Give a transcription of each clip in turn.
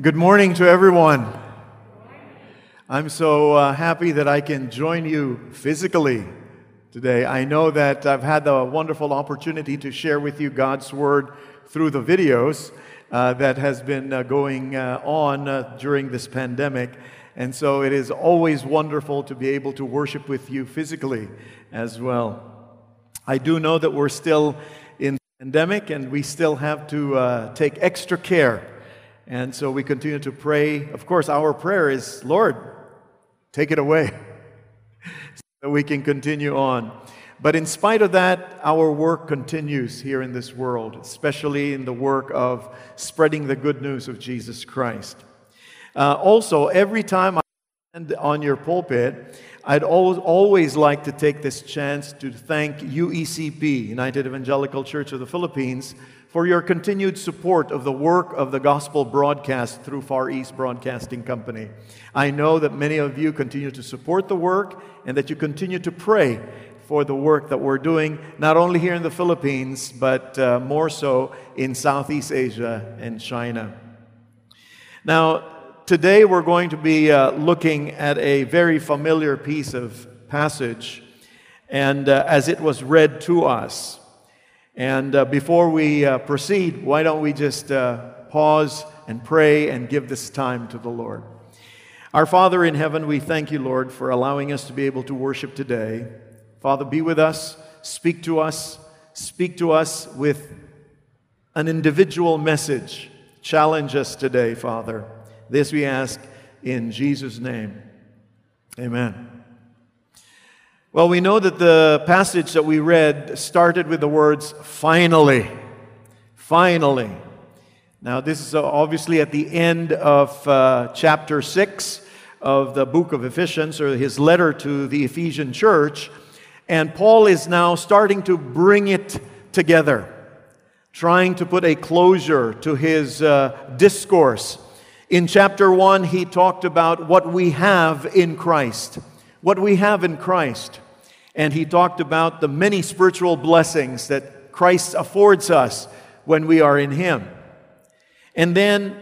Good morning to everyone. I'm so uh, happy that I can join you physically today. I know that I've had the wonderful opportunity to share with you God's Word through the videos uh, that has been uh, going uh, on uh, during this pandemic. And so it is always wonderful to be able to worship with you physically as well. I do know that we're still in pandemic and we still have to uh, take extra care and so we continue to pray. Of course, our prayer is, Lord, take it away so that we can continue on. But in spite of that, our work continues here in this world, especially in the work of spreading the good news of Jesus Christ. Uh, also, every time I stand on your pulpit, I'd always like to take this chance to thank UECP, United Evangelical Church of the Philippines, for your continued support of the work of the gospel broadcast through Far East Broadcasting Company. I know that many of you continue to support the work and that you continue to pray for the work that we're doing, not only here in the Philippines, but uh, more so in Southeast Asia and China. Now, today we're going to be uh, looking at a very familiar piece of passage, and uh, as it was read to us. And uh, before we uh, proceed, why don't we just uh, pause and pray and give this time to the Lord? Our Father in heaven, we thank you, Lord, for allowing us to be able to worship today. Father, be with us, speak to us, speak to us with an individual message. Challenge us today, Father. This we ask in Jesus' name. Amen. Well, we know that the passage that we read started with the words finally. Finally. Now, this is obviously at the end of uh, chapter 6 of the book of Ephesians, or his letter to the Ephesian church. And Paul is now starting to bring it together, trying to put a closure to his uh, discourse. In chapter 1, he talked about what we have in Christ what we have in Christ. And he talked about the many spiritual blessings that Christ affords us when we are in him. And then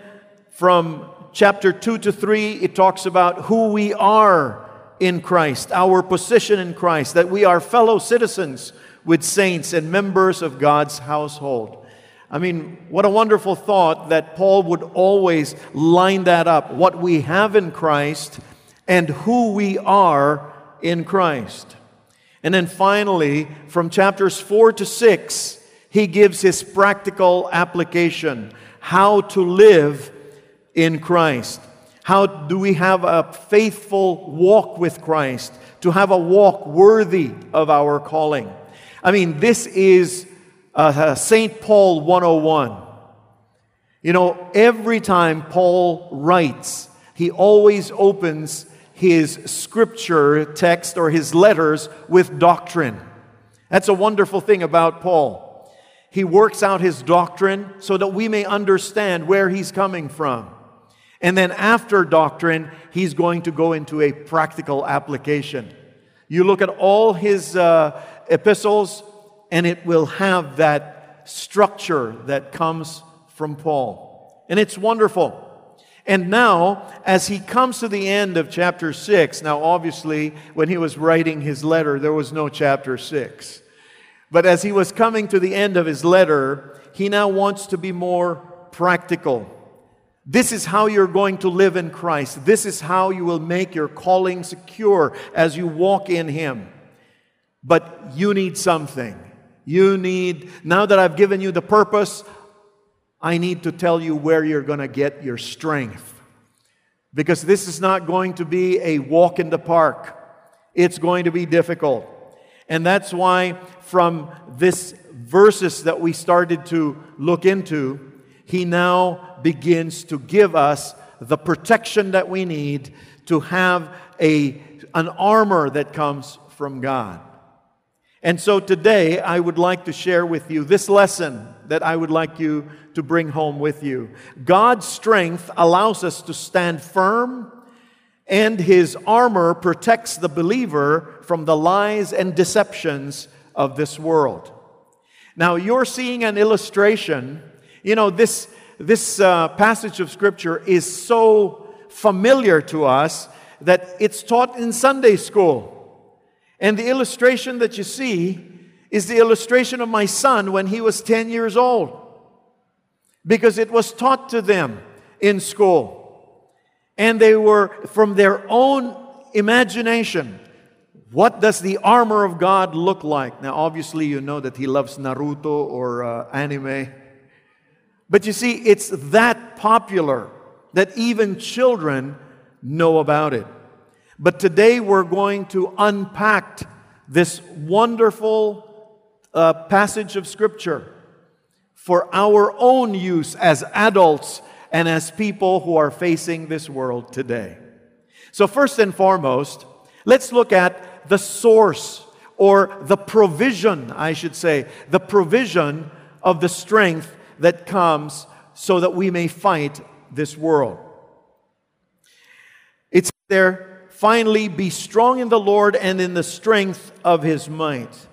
from chapter 2 to 3, it talks about who we are in Christ, our position in Christ, that we are fellow citizens with saints and members of God's household. I mean, what a wonderful thought that Paul would always line that up what we have in Christ and who we are in Christ. And then finally, from chapters 4 to 6, he gives his practical application how to live in Christ. How do we have a faithful walk with Christ? To have a walk worthy of our calling. I mean, this is uh, St. Paul 101. You know, every time Paul writes, he always opens his scripture text or his letters with doctrine. That's a wonderful thing about Paul. He works out his doctrine so that we may understand where he's coming from. And then after doctrine, he's going to go into a practical application. You look at all his uh, epistles, and it will have that structure that comes from Paul. And it's wonderful. And now, as he comes to the end of chapter 6, now obviously, when he was writing his letter, there was no chapter 6. But as he was coming to the end of his letter, he now wants to be more practical. This is how you're going to live in Christ. This is how you will make your calling secure as you walk in Him. But you need something. You need, now that I've given you the purpose, I need to tell you where you're going to get your strength. Because this is not going to be a walk in the park, it's going to be difficult. And that's why, from this verses that we started to look into, he now begins to give us the protection that we need to have a, an armor that comes from God. And so today, I would like to share with you this lesson that I would like you to bring home with you. God's strength allows us to stand firm, and His armor protects the believer from the lies and deceptions of this world. Now, you're seeing an illustration. You know, this, this uh, passage of Scripture is so familiar to us that it's taught in Sunday school. And the illustration that you see is the illustration of my son when he was 10 years old. Because it was taught to them in school. And they were, from their own imagination, what does the armor of God look like? Now, obviously, you know that he loves Naruto or uh, anime. But you see, it's that popular that even children know about it. But today we're going to unpack this wonderful uh, passage of Scripture for our own use as adults and as people who are facing this world today. So, first and foremost, let's look at the source or the provision, I should say, the provision of the strength that comes so that we may fight this world. It's there, finally, be strong in the Lord and in the strength of his might.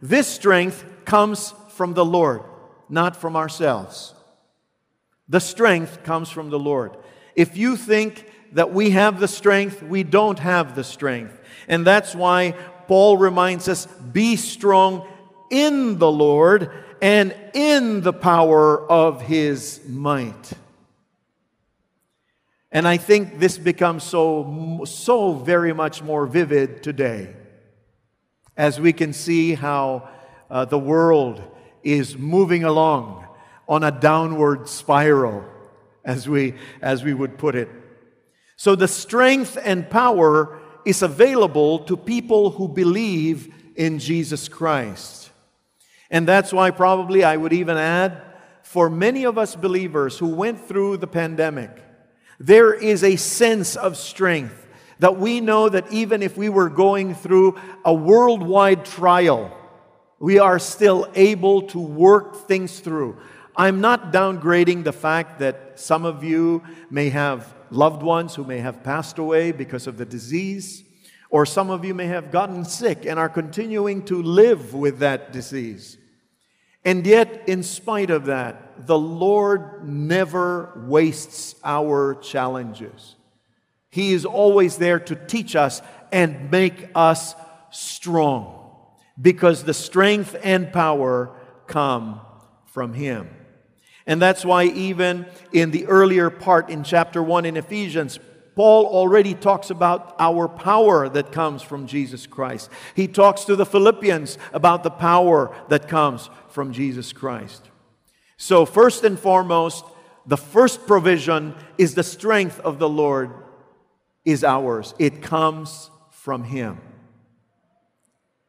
This strength comes from the Lord, not from ourselves. The strength comes from the Lord. If you think that we have the strength, we don't have the strength. And that's why Paul reminds us be strong in the Lord and in the power of his might. And I think this becomes so, so very much more vivid today as we can see how uh, the world is moving along on a downward spiral, as we, as we would put it. So the strength and power is available to people who believe in Jesus Christ. And that's why, probably, I would even add, for many of us believers who went through the pandemic, there is a sense of strength that we know that even if we were going through a worldwide trial, we are still able to work things through. I'm not downgrading the fact that some of you may have loved ones who may have passed away because of the disease, or some of you may have gotten sick and are continuing to live with that disease. And yet, in spite of that, the Lord never wastes our challenges. He is always there to teach us and make us strong because the strength and power come from Him. And that's why, even in the earlier part in chapter 1 in Ephesians, Paul already talks about our power that comes from Jesus Christ. He talks to the Philippians about the power that comes from Jesus Christ. So, first and foremost, the first provision is the strength of the Lord is ours, it comes from Him.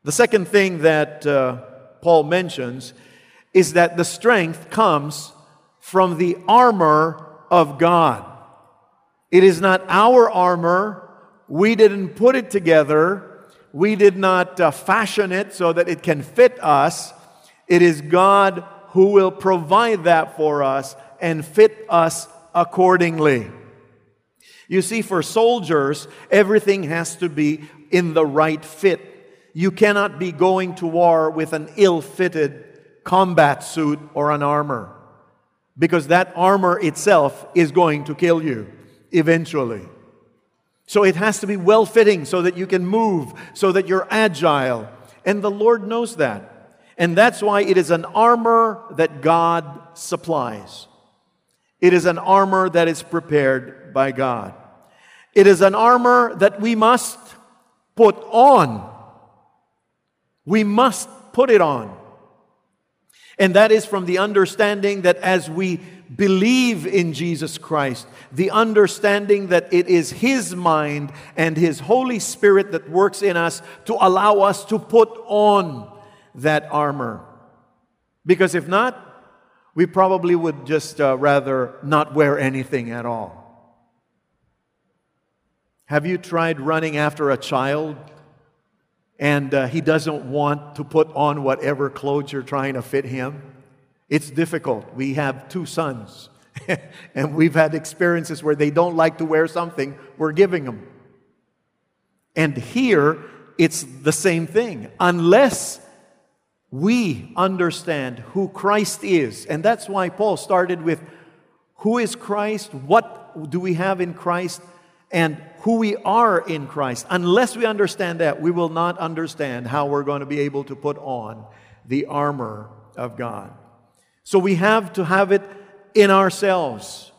The second thing that uh, Paul mentions is that the strength comes from the armor of God. It is not our armor. We didn't put it together. We did not uh, fashion it so that it can fit us. It is God who will provide that for us and fit us accordingly. You see, for soldiers, everything has to be in the right fit. You cannot be going to war with an ill fitted combat suit or an armor because that armor itself is going to kill you eventually. So it has to be well fitting so that you can move, so that you're agile. And the Lord knows that. And that's why it is an armor that God supplies. It is an armor that is prepared by God. It is an armor that we must put on. We must put it on. And that is from the understanding that as we believe in Jesus Christ, the understanding that it is His mind and His Holy Spirit that works in us to allow us to put on that armor. Because if not, we probably would just uh, rather not wear anything at all. Have you tried running after a child and uh, he doesn't want to put on whatever clothes you're trying to fit him? It's difficult. We have two sons, and we've had experiences where they don't like to wear something, we're giving them. And here, it's the same thing. Unless we understand who Christ is. And that's why Paul started with who is Christ? What do we have in Christ? And who we are in Christ. Unless we understand that, we will not understand how we're going to be able to put on the armor of God. So we have to have it in ourselves.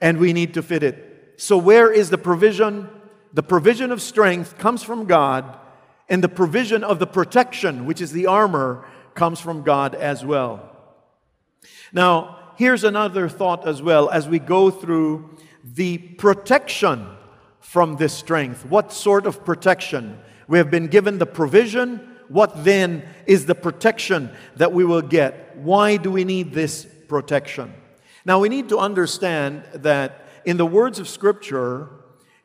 And we need to fit it. So, where is the provision? The provision of strength comes from God and the provision of the protection, which is the armor, comes from God as well. Now, here's another thought as well as we go through the protection from this strength. What sort of protection? We have been given the provision. What then is the protection that we will get? Why do we need this protection? Now, we need to understand that in the words of Scripture,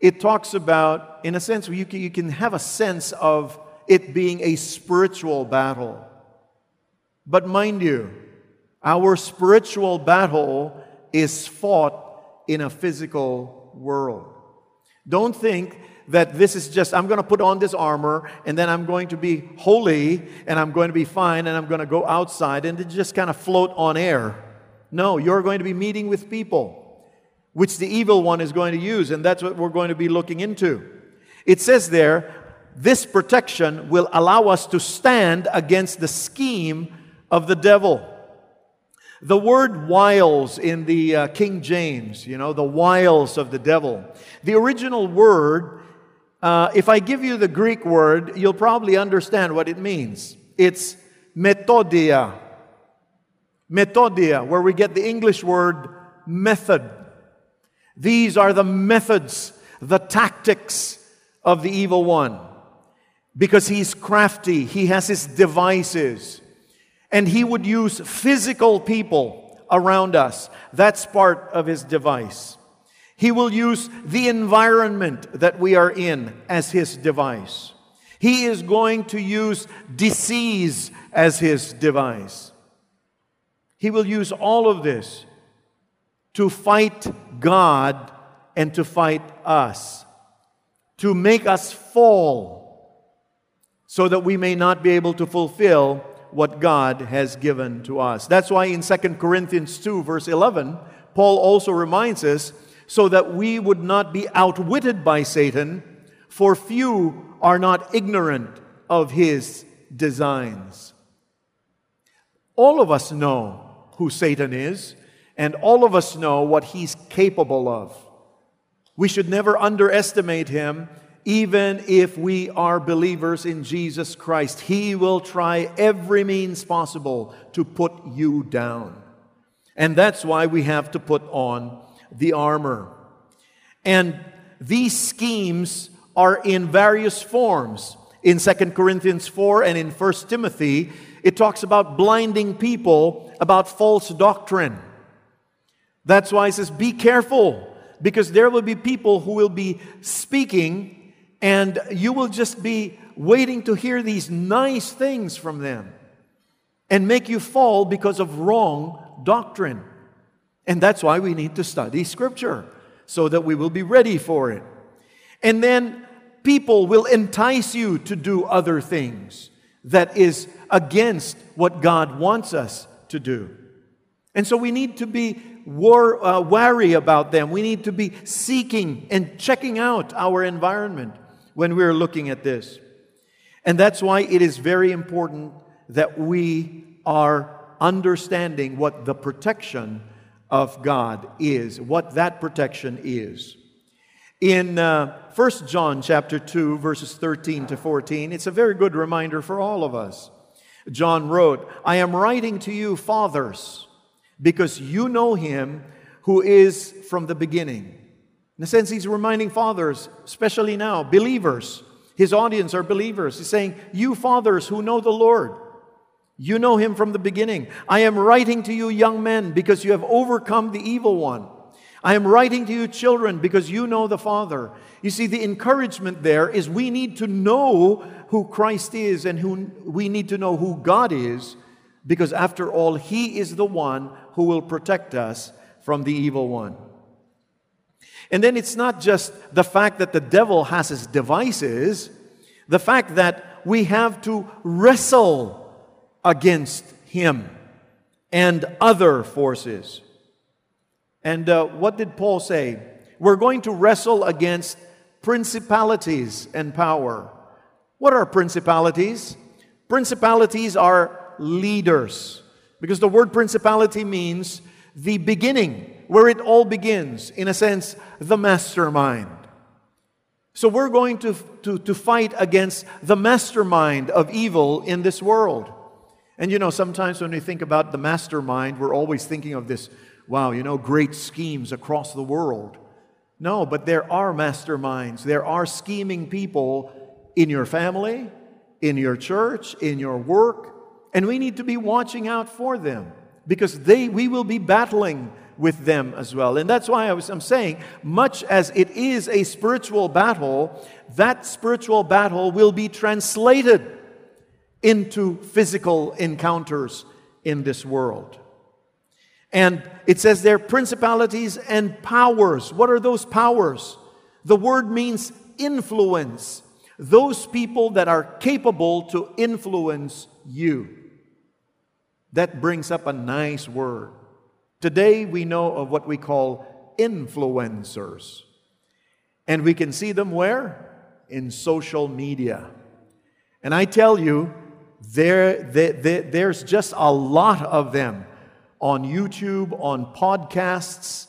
it talks about, in a sense, you can, you can have a sense of it being a spiritual battle. But mind you, our spiritual battle is fought in a physical world. Don't think that this is just, I'm going to put on this armor and then I'm going to be holy and I'm going to be fine and I'm going to go outside and just kind of float on air. No, you're going to be meeting with people which the evil one is going to use, and that's what we're going to be looking into. It says there, this protection will allow us to stand against the scheme of the devil. The word wiles in the uh, King James, you know, the wiles of the devil. The original word, uh, if I give you the Greek word, you'll probably understand what it means. It's methodia. Methodia, where we get the English word method. These are the methods, the tactics of the evil one. Because he's crafty, he has his devices. And he would use physical people around us. That's part of his device. He will use the environment that we are in as his device. He is going to use disease as his device. He will use all of this to fight God and to fight us, to make us fall so that we may not be able to fulfill what God has given to us. That's why in 2 Corinthians 2, verse 11, Paul also reminds us so that we would not be outwitted by Satan, for few are not ignorant of his designs. All of us know who Satan is. And all of us know what he's capable of. We should never underestimate him, even if we are believers in Jesus Christ. He will try every means possible to put you down. And that's why we have to put on the armor. And these schemes are in various forms. In 2 Corinthians 4 and in 1 Timothy, it talks about blinding people about false doctrine. That's why he says, Be careful, because there will be people who will be speaking, and you will just be waiting to hear these nice things from them and make you fall because of wrong doctrine. And that's why we need to study Scripture so that we will be ready for it. And then people will entice you to do other things that is against what God wants us to do. And so we need to be war, uh, about them. We need to be seeking and checking out our environment when we're looking at this. And that's why it is very important that we are understanding what the protection of God is, what that protection is. In uh, 1 John chapter 2 verses 13 to 14, it's a very good reminder for all of us. John wrote, "I am writing to you fathers because you know him who is from the beginning. In a sense, he's reminding fathers, especially now, believers. His audience are believers. He's saying, You fathers who know the Lord, you know him from the beginning. I am writing to you, young men, because you have overcome the evil one. I am writing to you, children, because you know the Father. You see, the encouragement there is we need to know who Christ is and who we need to know who God is, because after all, He is the one who will protect us from the evil one. And then it's not just the fact that the devil has his devices, the fact that we have to wrestle against him and other forces. And uh, what did Paul say? We're going to wrestle against principalities and power. What are principalities? Principalities are leaders. Because the word principality means the beginning, where it all begins. In a sense, the mastermind. So we're going to, to, to fight against the mastermind of evil in this world. And you know, sometimes when we think about the mastermind, we're always thinking of this, wow, you know, great schemes across the world. No, but there are masterminds. There are scheming people in your family, in your church, in your work, and we need to be watching out for them because they, we will be battling with them as well. And that's why I was, I'm saying, much as it is a spiritual battle, that spiritual battle will be translated into physical encounters in this world. And it says there principalities and powers. What are those powers? The word means influence. Those people that are capable to influence you. That brings up a nice word. Today we know of what we call influencers. And we can see them where? In social media. And I tell you, there, there, there, there's just a lot of them on YouTube, on podcasts,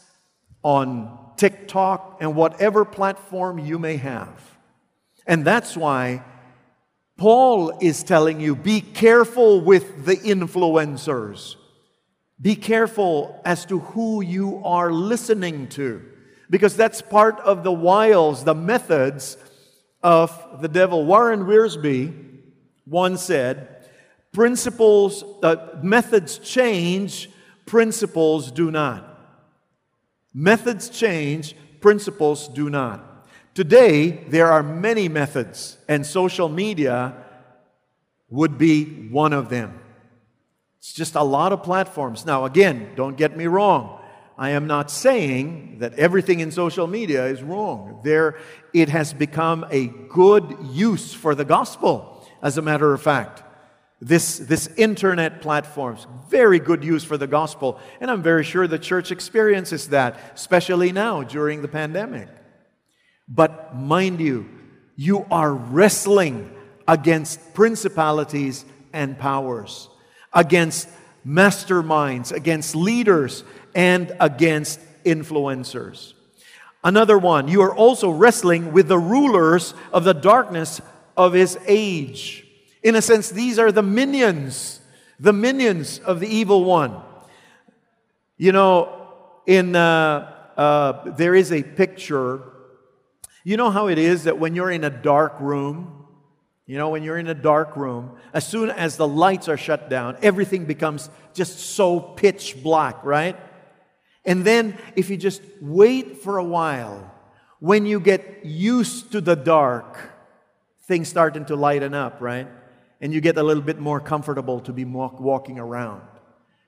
on TikTok, and whatever platform you may have. And that's why Paul is telling you be careful with the influencers. Be careful as to who you are listening to, because that's part of the wiles, the methods of the devil. Warren Wiersbe once said, Principles, uh, methods change, principles do not. Methods change, principles do not. Today, there are many methods, and social media would be one of them. It's just a lot of platforms. Now, again, don't get me wrong. I am not saying that everything in social media is wrong. There, it has become a good use for the gospel, as a matter of fact this, this internet platforms, very good use for the gospel. And I'm very sure the church experiences that, especially now during the pandemic. But mind you, you are wrestling against principalities and powers, against masterminds, against leaders, and against influencers. Another one, you are also wrestling with the rulers of the darkness of his age. In a sense, these are the minions, the minions of the evil one. You know, in uh, uh, there is a picture. You know how it is that when you're in a dark room, you know, when you're in a dark room, as soon as the lights are shut down, everything becomes just so pitch black, right? And then if you just wait for a while, when you get used to the dark, things starting to lighten up, right? and you get a little bit more comfortable to be walking around.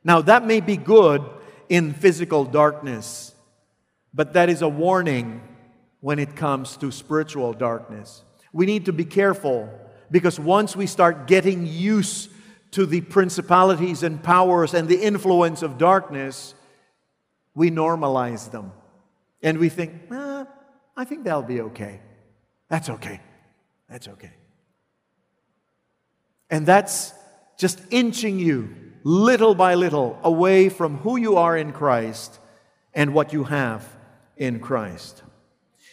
Now, that may be good in physical darkness, but that is a warning when it comes to spiritual darkness. We need to be careful because once we start getting used to the principalities and powers and the influence of darkness, we normalize them. And we think, eh, I think that'll be okay. That's okay. That's okay. And that's just inching you little by little away from who you are in Christ and what you have in Christ.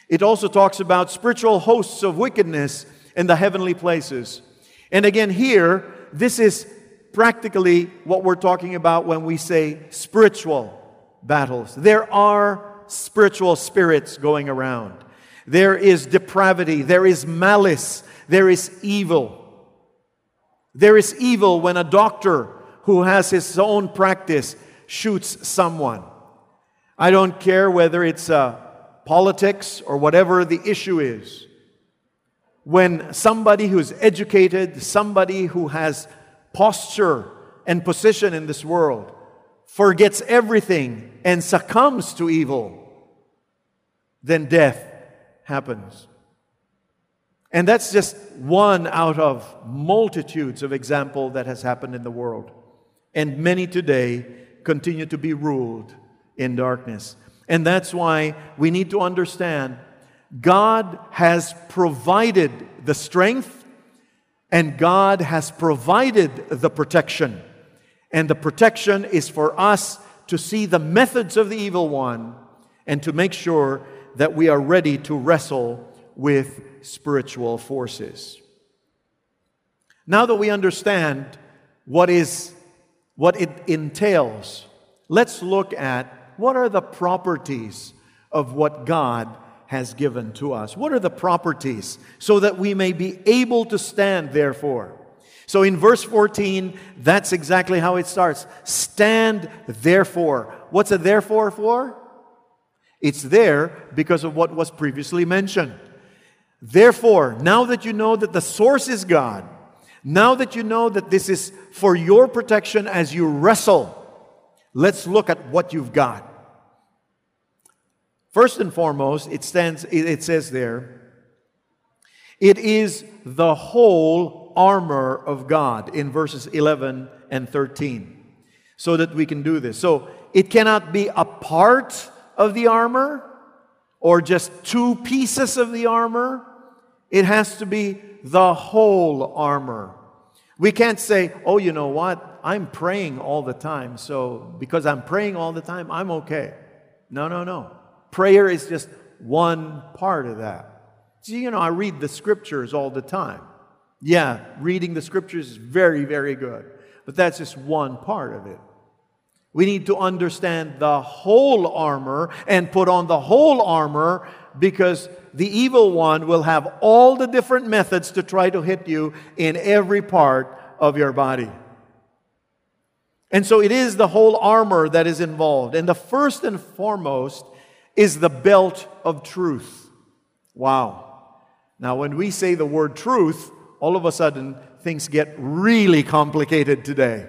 It also talks about spiritual hosts of wickedness in the heavenly places. And again, here, this is practically what we're talking about when we say spiritual battles. There are spiritual spirits going around. There is depravity, there is malice, there is evil. There is evil when a doctor who has his own practice shoots someone. I don't care whether it's uh, politics or whatever the issue is. When somebody who's educated, somebody who has posture and position in this world, forgets everything and succumbs to evil, then death happens. And that's just one out of multitudes of example that has happened in the world. And many today continue to be ruled in darkness. And that's why we need to understand God has provided the strength and God has provided the protection. And the protection is for us to see the methods of the evil one and to make sure that we are ready to wrestle with spiritual forces. Now that we understand what is what it entails, let's look at what are the properties of what God has given to us. What are the properties so that we may be able to stand therefore? So in verse 14, that's exactly how it starts. Stand therefore. What's a therefore for? It's there because of what was previously mentioned. Therefore, now that you know that the source is God, now that you know that this is for your protection as you wrestle, let's look at what you've got. First and foremost, it stands it says there, it is the whole armor of God in verses 11 and 13. So that we can do this. So it cannot be a part of the armor or just two pieces of the armor. It has to be the whole armor. We can't say, oh, you know what? I'm praying all the time. So because I'm praying all the time, I'm okay. No, no, no. Prayer is just one part of that. See, you know, I read the scriptures all the time. Yeah, reading the scriptures is very, very good. But that's just one part of it. We need to understand the whole armor and put on the whole armor because the evil one will have all the different methods to try to hit you in every part of your body. And so it is the whole armor that is involved. And the first and foremost is the belt of truth. Wow. Now, when we say the word truth, all of a sudden things get really complicated today.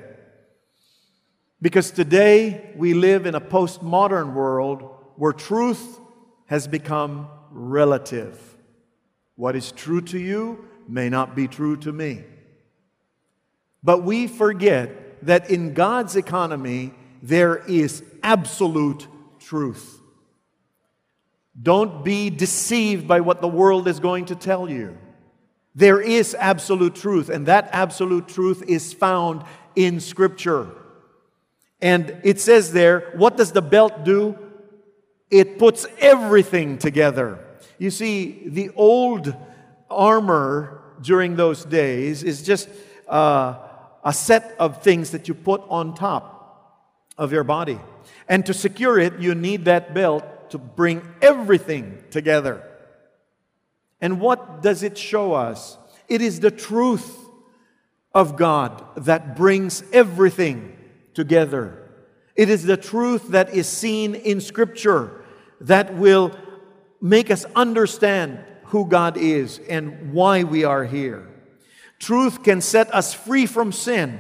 Because today we live in a postmodern world where truth has become relative. What is true to you may not be true to me. But we forget that in God's economy, there is absolute truth. Don't be deceived by what the world is going to tell you. There is absolute truth, and that absolute truth is found in Scripture. And it says there, what does the belt do? It puts everything together. You see, the old armor during those days is just uh, a set of things that you put on top of your body. And to secure it, you need that belt to bring everything together. And what does it show us? It is the truth of God that brings everything together. It is the truth that is seen in Scripture that will make us understand who God is and why we are here. Truth can set us free from sin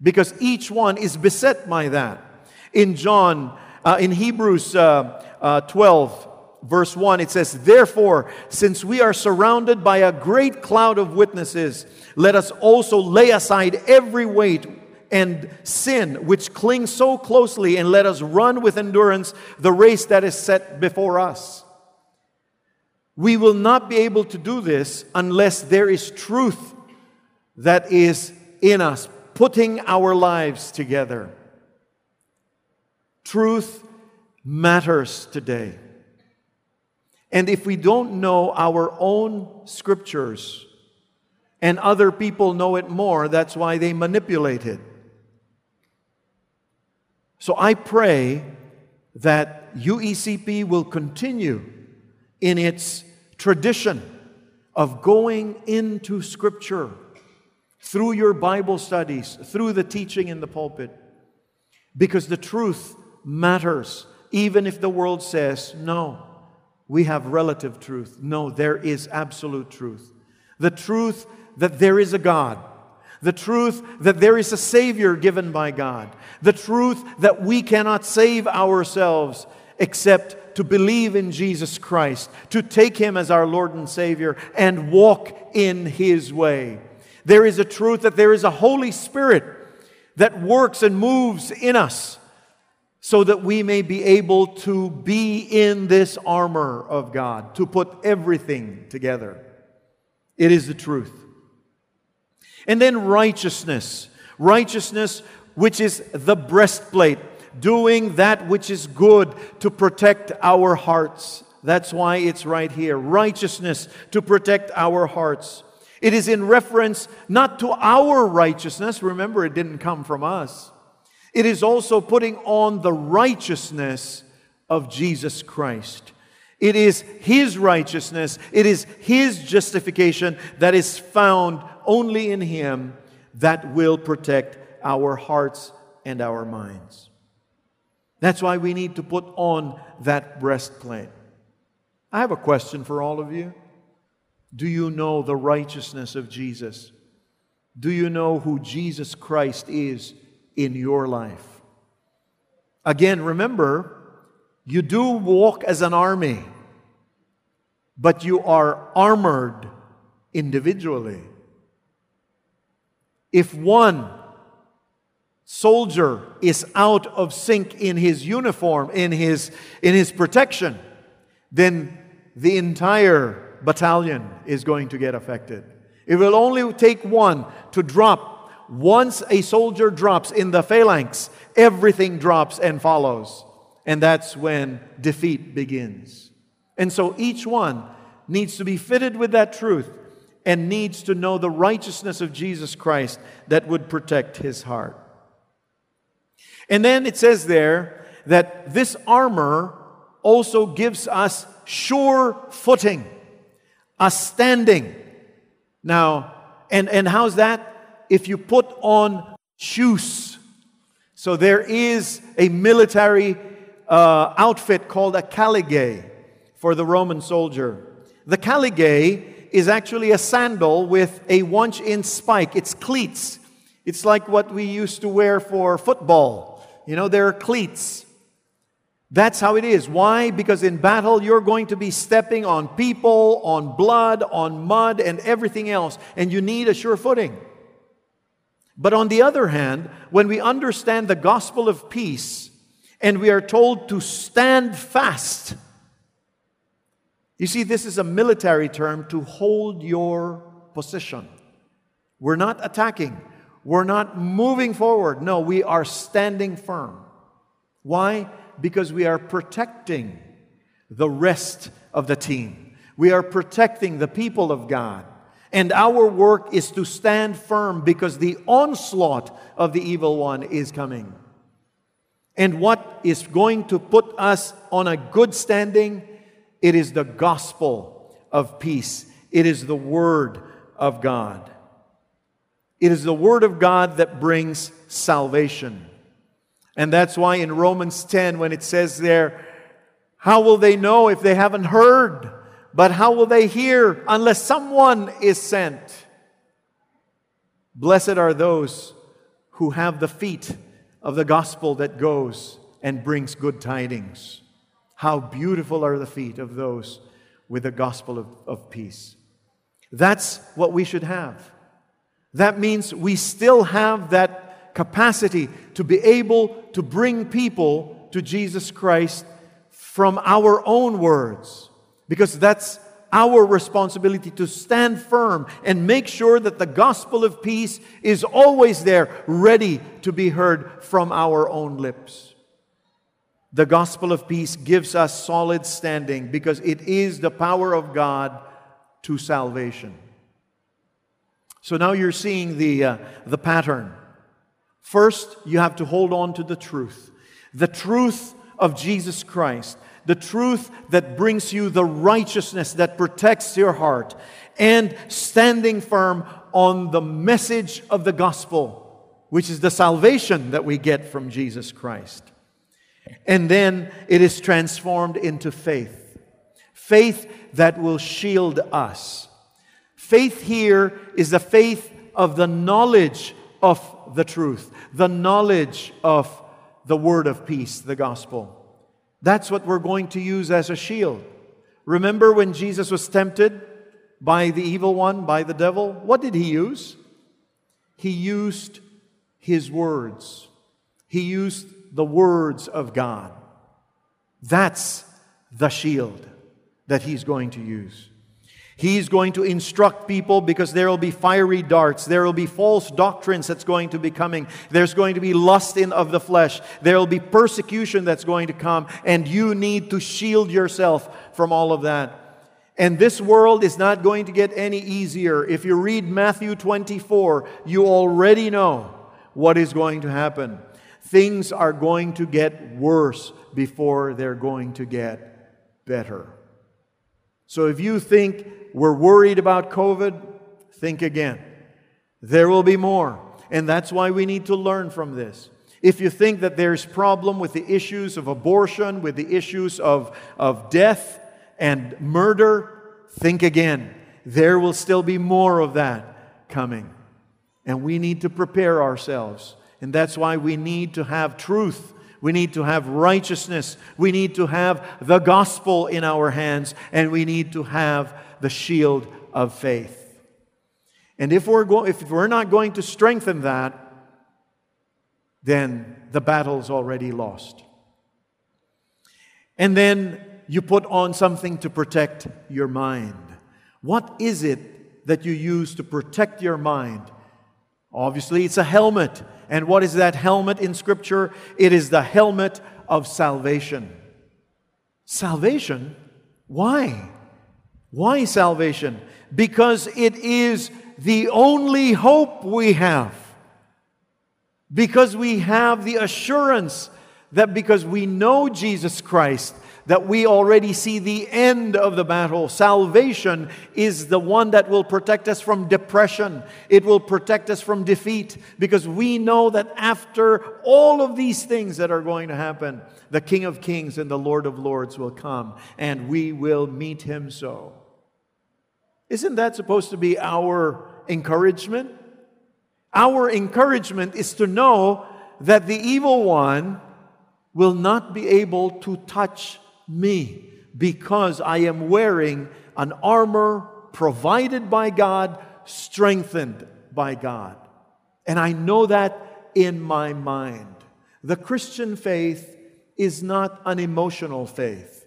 because each one is beset by that. In John, uh, in Hebrews uh, uh, 12, verse 1, it says, Therefore, since we are surrounded by a great cloud of witnesses, let us also lay aside every weight and sin which clings so closely, and let us run with endurance the race that is set before us. We will not be able to do this unless there is truth that is in us, putting our lives together. Truth matters today. And if we don't know our own scriptures and other people know it more, that's why they manipulate it. So I pray that UECP will continue in its tradition of going into Scripture through your Bible studies, through the teaching in the pulpit, because the truth matters, even if the world says, no, we have relative truth. No, there is absolute truth. The truth that there is a God the truth that there is a Savior given by God, the truth that we cannot save ourselves except to believe in Jesus Christ, to take Him as our Lord and Savior, and walk in His way. There is a truth that there is a Holy Spirit that works and moves in us so that we may be able to be in this armor of God, to put everything together. It is the truth. And then righteousness. Righteousness, which is the breastplate, doing that which is good to protect our hearts. That's why it's right here. Righteousness to protect our hearts. It is in reference not to our righteousness. Remember, it didn't come from us. It is also putting on the righteousness of Jesus Christ. It is His righteousness, it is His justification that is found only in Him that will protect our hearts and our minds. That's why we need to put on that breastplate. I have a question for all of you. Do you know the righteousness of Jesus? Do you know who Jesus Christ is in your life? Again, remember, you do walk as an army, but you are armored individually. If one soldier is out of sync in his uniform, in his, in his protection, then the entire battalion is going to get affected. It will only take one to drop. Once a soldier drops in the phalanx, everything drops and follows. And that's when defeat begins. And so each one needs to be fitted with that truth and needs to know the righteousness of Jesus Christ that would protect his heart. And then it says there that this armor also gives us sure footing, a standing. Now, and, and how's that? If you put on shoes. So there is a military uh, outfit called a caligae for the Roman soldier. The caligae is actually a sandal with a one inch spike. It's cleats. It's like what we used to wear for football. You know, there are cleats. That's how it is. Why? Because in battle, you're going to be stepping on people, on blood, on mud, and everything else, and you need a sure footing. But on the other hand, when we understand the gospel of peace and we are told to stand fast, you see, this is a military term to hold your position. We're not attacking, we're not moving forward. No, we are standing firm. Why? Because we are protecting the rest of the team. We are protecting the people of God. And our work is to stand firm because the onslaught of the evil one is coming. And what is going to put us on a good standing it is the gospel of peace. It is the Word of God. It is the Word of God that brings salvation. And that's why in Romans 10, when it says there, how will they know if they haven't heard? But how will they hear unless someone is sent? Blessed are those who have the feet of the gospel that goes and brings good tidings. How beautiful are the feet of those with the gospel of, of peace. That's what we should have. That means we still have that capacity to be able to bring people to Jesus Christ from our own words, because that's our responsibility to stand firm and make sure that the gospel of peace is always there, ready to be heard from our own lips. The gospel of peace gives us solid standing because it is the power of God to salvation. So now you're seeing the, uh, the pattern. First, you have to hold on to the truth the truth of Jesus Christ, the truth that brings you the righteousness that protects your heart, and standing firm on the message of the gospel, which is the salvation that we get from Jesus Christ. And then it is transformed into faith. Faith that will shield us. Faith here is the faith of the knowledge of the truth, the knowledge of the word of peace, the gospel. That's what we're going to use as a shield. Remember when Jesus was tempted by the evil one, by the devil? What did he use? He used his words. He used the words of God. That's the shield that he's going to use. He's going to instruct people because there will be fiery darts. There will be false doctrines that's going to be coming. There's going to be lust in of the flesh. There will be persecution that's going to come. And you need to shield yourself from all of that. And this world is not going to get any easier. If you read Matthew 24, you already know what is going to happen. Things are going to get worse before they're going to get better. So if you think we're worried about COVID, think again. There will be more. And that's why we need to learn from this. If you think that there's problem with the issues of abortion, with the issues of, of death and murder, think again. There will still be more of that coming. And we need to prepare ourselves. And that's why we need to have truth we need to have righteousness. We need to have the gospel in our hands. And we need to have the shield of faith. And if we're, go- if we're not going to strengthen that, then the battle's already lost. And then you put on something to protect your mind. What is it that you use to protect your mind? Obviously, it's a helmet. And what is that helmet in Scripture? It is the helmet of salvation. Salvation? Why? Why salvation? Because it is the only hope we have. Because we have the assurance that because we know Jesus Christ, that we already see the end of the battle. Salvation is the one that will protect us from depression. It will protect us from defeat because we know that after all of these things that are going to happen, the King of Kings and the Lord of Lords will come and we will meet him so. Isn't that supposed to be our encouragement? Our encouragement is to know that the evil one will not be able to touch me because I am wearing an armor provided by God, strengthened by God. And I know that in my mind. The Christian faith is not an emotional faith.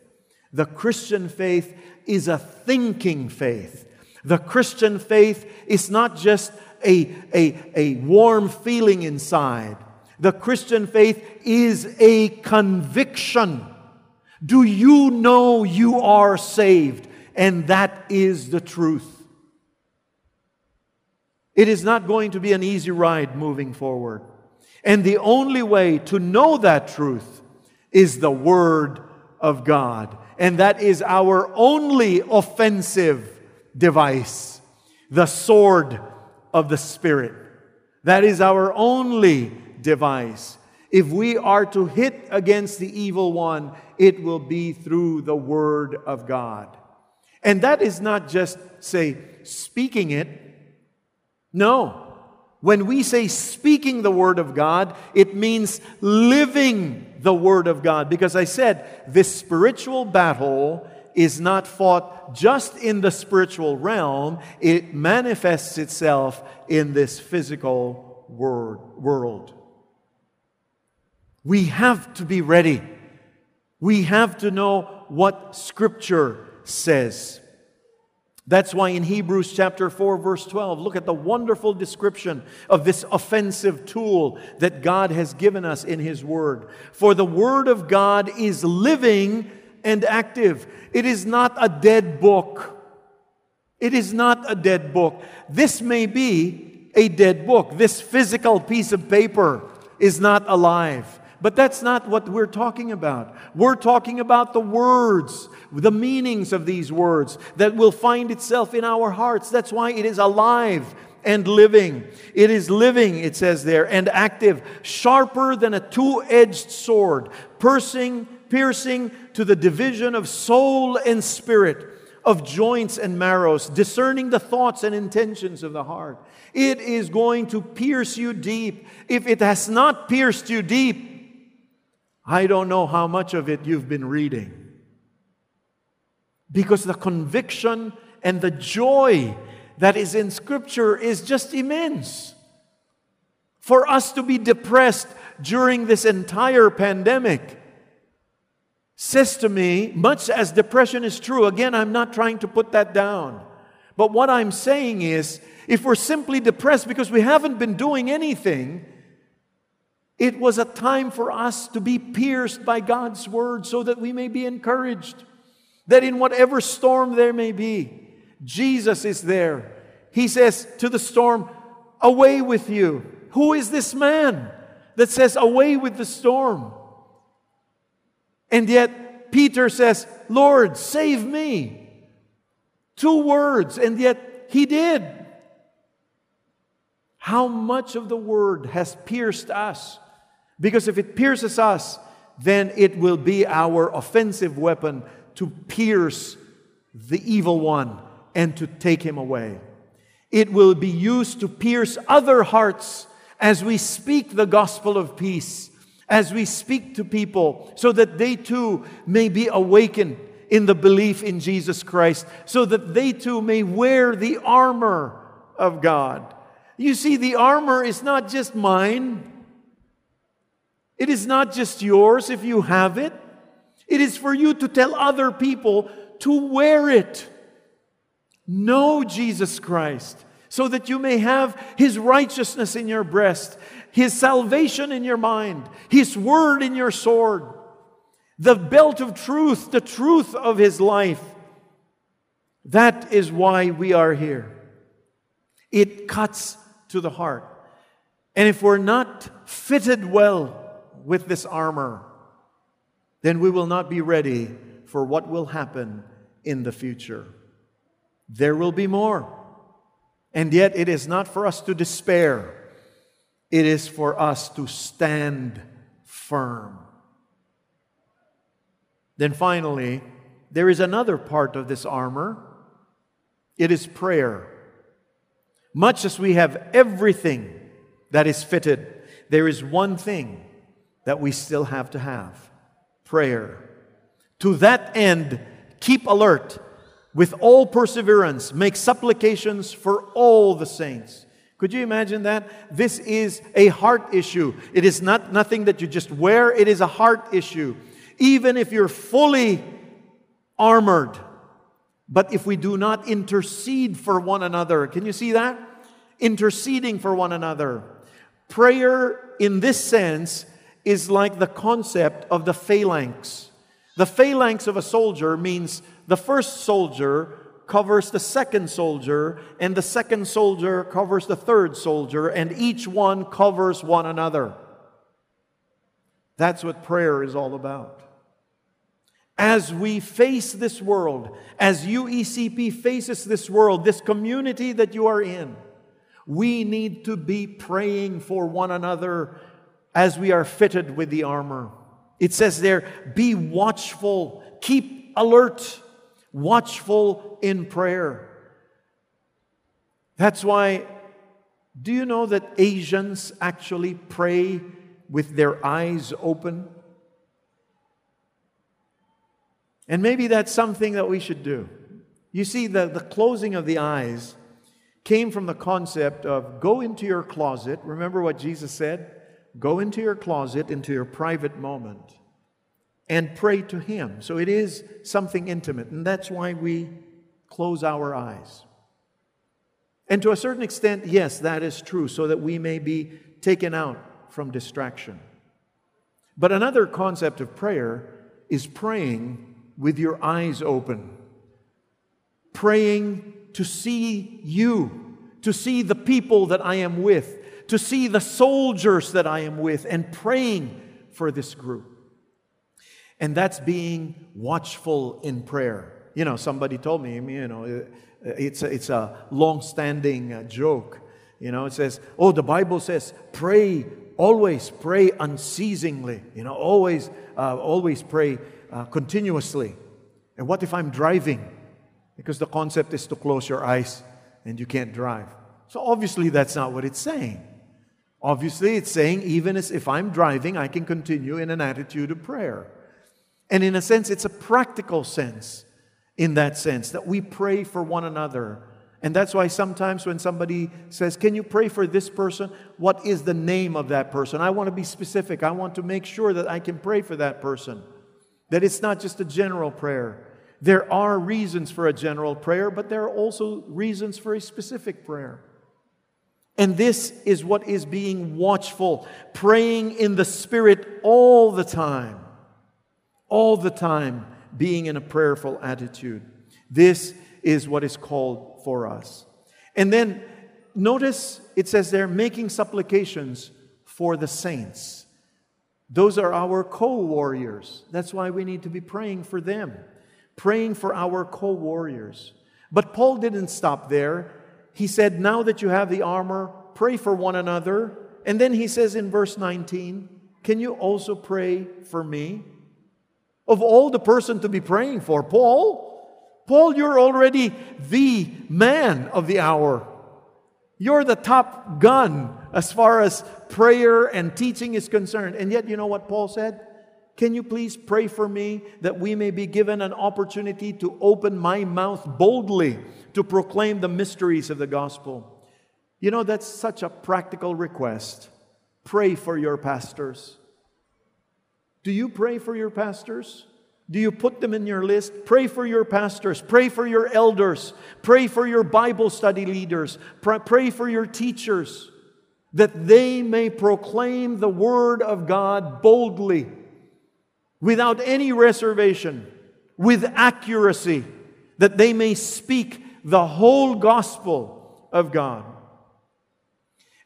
The Christian faith is a thinking faith. The Christian faith is not just a, a, a warm feeling inside. The Christian faith is a conviction do you know you are saved? And that is the truth. It is not going to be an easy ride moving forward. And the only way to know that truth is the Word of God. And that is our only offensive device the sword of the Spirit. That is our only device. If we are to hit against the evil one, it will be through the Word of God. And that is not just, say, speaking it. No. When we say speaking the Word of God, it means living the Word of God. Because I said, this spiritual battle is not fought just in the spiritual realm, it manifests itself in this physical world. We have to be ready. We have to know what Scripture says. That's why in Hebrews chapter 4, verse 12, look at the wonderful description of this offensive tool that God has given us in His Word. For the Word of God is living and active, it is not a dead book. It is not a dead book. This may be a dead book. This physical piece of paper is not alive. But that's not what we're talking about. We're talking about the words, the meanings of these words that will find itself in our hearts. That's why it is alive and living. It is living, it says there, and active, sharper than a two edged sword, piercing, piercing to the division of soul and spirit, of joints and marrows, discerning the thoughts and intentions of the heart. It is going to pierce you deep. If it has not pierced you deep, I don't know how much of it you've been reading. Because the conviction and the joy that is in Scripture is just immense. For us to be depressed during this entire pandemic says to me, much as depression is true, again, I'm not trying to put that down. But what I'm saying is, if we're simply depressed because we haven't been doing anything, it was a time for us to be pierced by God's word so that we may be encouraged. That in whatever storm there may be, Jesus is there. He says to the storm, Away with you. Who is this man that says, Away with the storm? And yet Peter says, Lord, save me. Two words, and yet he did. How much of the word has pierced us? Because if it pierces us, then it will be our offensive weapon to pierce the evil one and to take him away. It will be used to pierce other hearts as we speak the gospel of peace, as we speak to people, so that they too may be awakened in the belief in Jesus Christ, so that they too may wear the armor of God. You see, the armor is not just mine, it is not just yours if you have it. It is for you to tell other people to wear it. Know Jesus Christ so that you may have His righteousness in your breast, His salvation in your mind, His word in your sword, the belt of truth, the truth of His life. That is why we are here. It cuts to the heart. And if we're not fitted well with this armor, then we will not be ready for what will happen in the future. There will be more. And yet, it is not for us to despair, it is for us to stand firm. Then finally, there is another part of this armor it is prayer. Much as we have everything that is fitted, there is one thing that we still have to have prayer. To that end, keep alert with all perseverance, make supplications for all the saints. Could you imagine that? This is a heart issue. It is not nothing that you just wear, it is a heart issue. Even if you're fully armored, but if we do not intercede for one another, can you see that? Interceding for one another. Prayer, in this sense, is like the concept of the phalanx. The phalanx of a soldier means the first soldier covers the second soldier, and the second soldier covers the third soldier, and each one covers one another. That's what prayer is all about. As we face this world, as UECP faces this world, this community that you are in, we need to be praying for one another as we are fitted with the armor. It says there, be watchful, keep alert watchful in prayer. That's why, do you know that Asians actually pray with their eyes open? And maybe that's something that we should do. You see, the, the closing of the eyes came from the concept of go into your closet. Remember what Jesus said? Go into your closet, into your private moment and pray to Him. So it is something intimate, and that's why we close our eyes. And to a certain extent, yes, that is true, so that we may be taken out from distraction. But another concept of prayer is praying with your eyes open, praying to see you, to see the people that I am with, to see the soldiers that I am with, and praying for this group. And that's being watchful in prayer. You know, somebody told me, you know, it's a, it's a long standing uh, joke. You know, it says, oh, the Bible says, pray, always pray unceasingly. You know, always, uh, always pray uh, continuously. And what if I'm driving? Because the concept is to close your eyes and you can't drive. So obviously, that's not what it's saying. Obviously, it's saying even as if I'm driving, I can continue in an attitude of prayer. And in a sense, it's a practical sense in that sense that we pray for one another. And that's why sometimes when somebody says, Can you pray for this person? What is the name of that person? I want to be specific. I want to make sure that I can pray for that person. That it's not just a general prayer. There are reasons for a general prayer, but there are also reasons for a specific prayer. And this is what is being watchful, praying in the Spirit all the time, all the time being in a prayerful attitude. This is what is called for us. And then notice it says they're making supplications for the saints. Those are our co warriors. That's why we need to be praying for them, praying for our co warriors. But Paul didn't stop there. He said, Now that you have the armor, pray for one another. And then he says in verse 19, Can you also pray for me? Of all the person to be praying for, Paul, Paul, you're already the man of the hour. You're the top gun as far as prayer and teaching is concerned. And yet, you know what Paul said? Can you please pray for me that we may be given an opportunity to open my mouth boldly to proclaim the mysteries of the gospel? You know, that's such a practical request. Pray for your pastors. Do you pray for your pastors? Do you put them in your list? Pray for your pastors. Pray for your elders. Pray for your Bible study leaders. Pray for your teachers that they may proclaim the Word of God boldly without any reservation, with accuracy, that they may speak the whole gospel of God.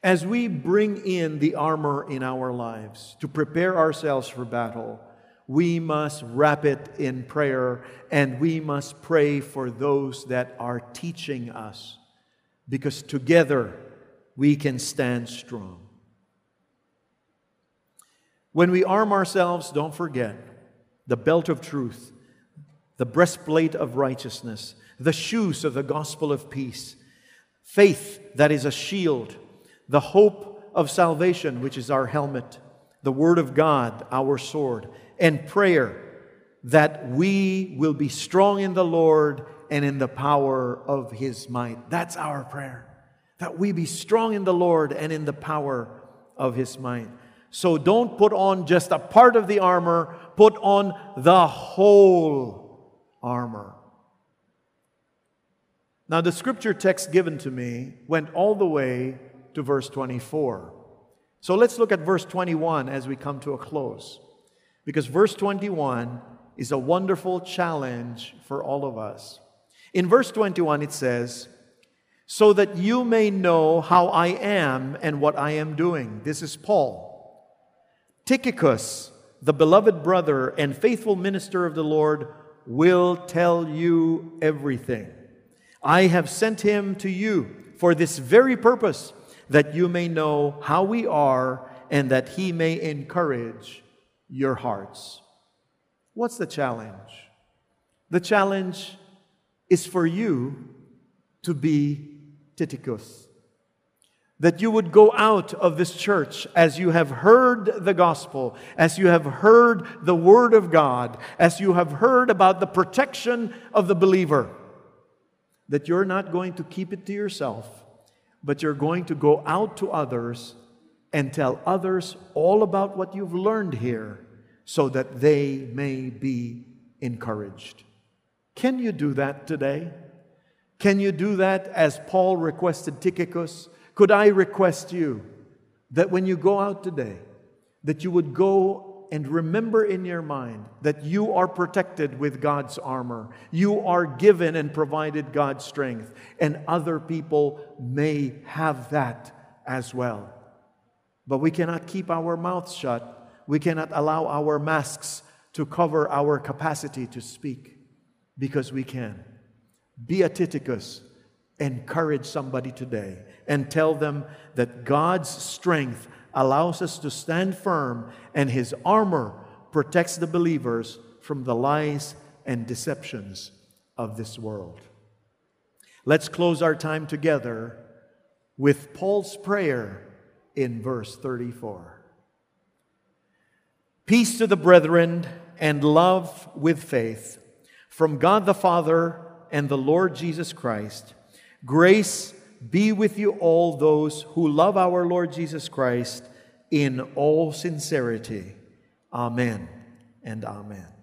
As we bring in the armor in our lives to prepare ourselves for battle, we must wrap it in prayer and we must pray for those that are teaching us because together we can stand strong. When we arm ourselves, don't forget the belt of truth, the breastplate of righteousness, the shoes of the gospel of peace, faith that is a shield, the hope of salvation, which is our helmet, the word of God, our sword, and prayer that we will be strong in the Lord and in the power of his might. That's our prayer. That we be strong in the Lord and in the power of his might. So don't put on just a part of the armor, put on the whole armor. Now, the scripture text given to me went all the way to verse 24. So let's look at verse 21 as we come to a close. Because verse 21 is a wonderful challenge for all of us. In verse 21, it says, So that you may know how I am and what I am doing. This is Paul. Tychicus, the beloved brother and faithful minister of the Lord, will tell you everything. I have sent him to you for this very purpose, that you may know how we are and that he may encourage your hearts. What's the challenge? The challenge is for you to be Tychicus that you would go out of this church as you have heard the gospel, as you have heard the word of God, as you have heard about the protection of the believer, that you're not going to keep it to yourself, but you're going to go out to others and tell others all about what you've learned here so that they may be encouraged. Can you do that today? Can you do that as Paul requested Tychicus? Could I request you that when you go out today, that you would go and remember in your mind that you are protected with God's armor. You are given and provided God's strength, and other people may have that as well. But we cannot keep our mouths shut. We cannot allow our masks to cover our capacity to speak because we can. Be a Tychicus encourage somebody today and tell them that God's strength allows us to stand firm and His armor protects the believers from the lies and deceptions of this world. Let's close our time together with Paul's prayer in verse 34. Peace to the brethren and love with faith from God the Father and the Lord Jesus Christ. Grace be with you all those who love our Lord Jesus Christ in all sincerity. Amen and amen.